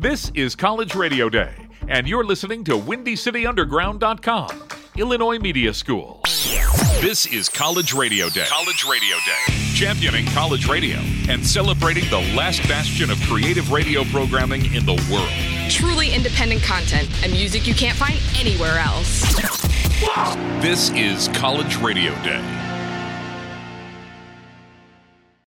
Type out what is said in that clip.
This is College Radio Day, and you're listening to WindyCityUnderground.com, Illinois Media School. This is College Radio Day. College Radio Day. Championing college radio and celebrating the last bastion of creative radio programming in the world. Truly independent content and music you can't find anywhere else. This is College Radio Day.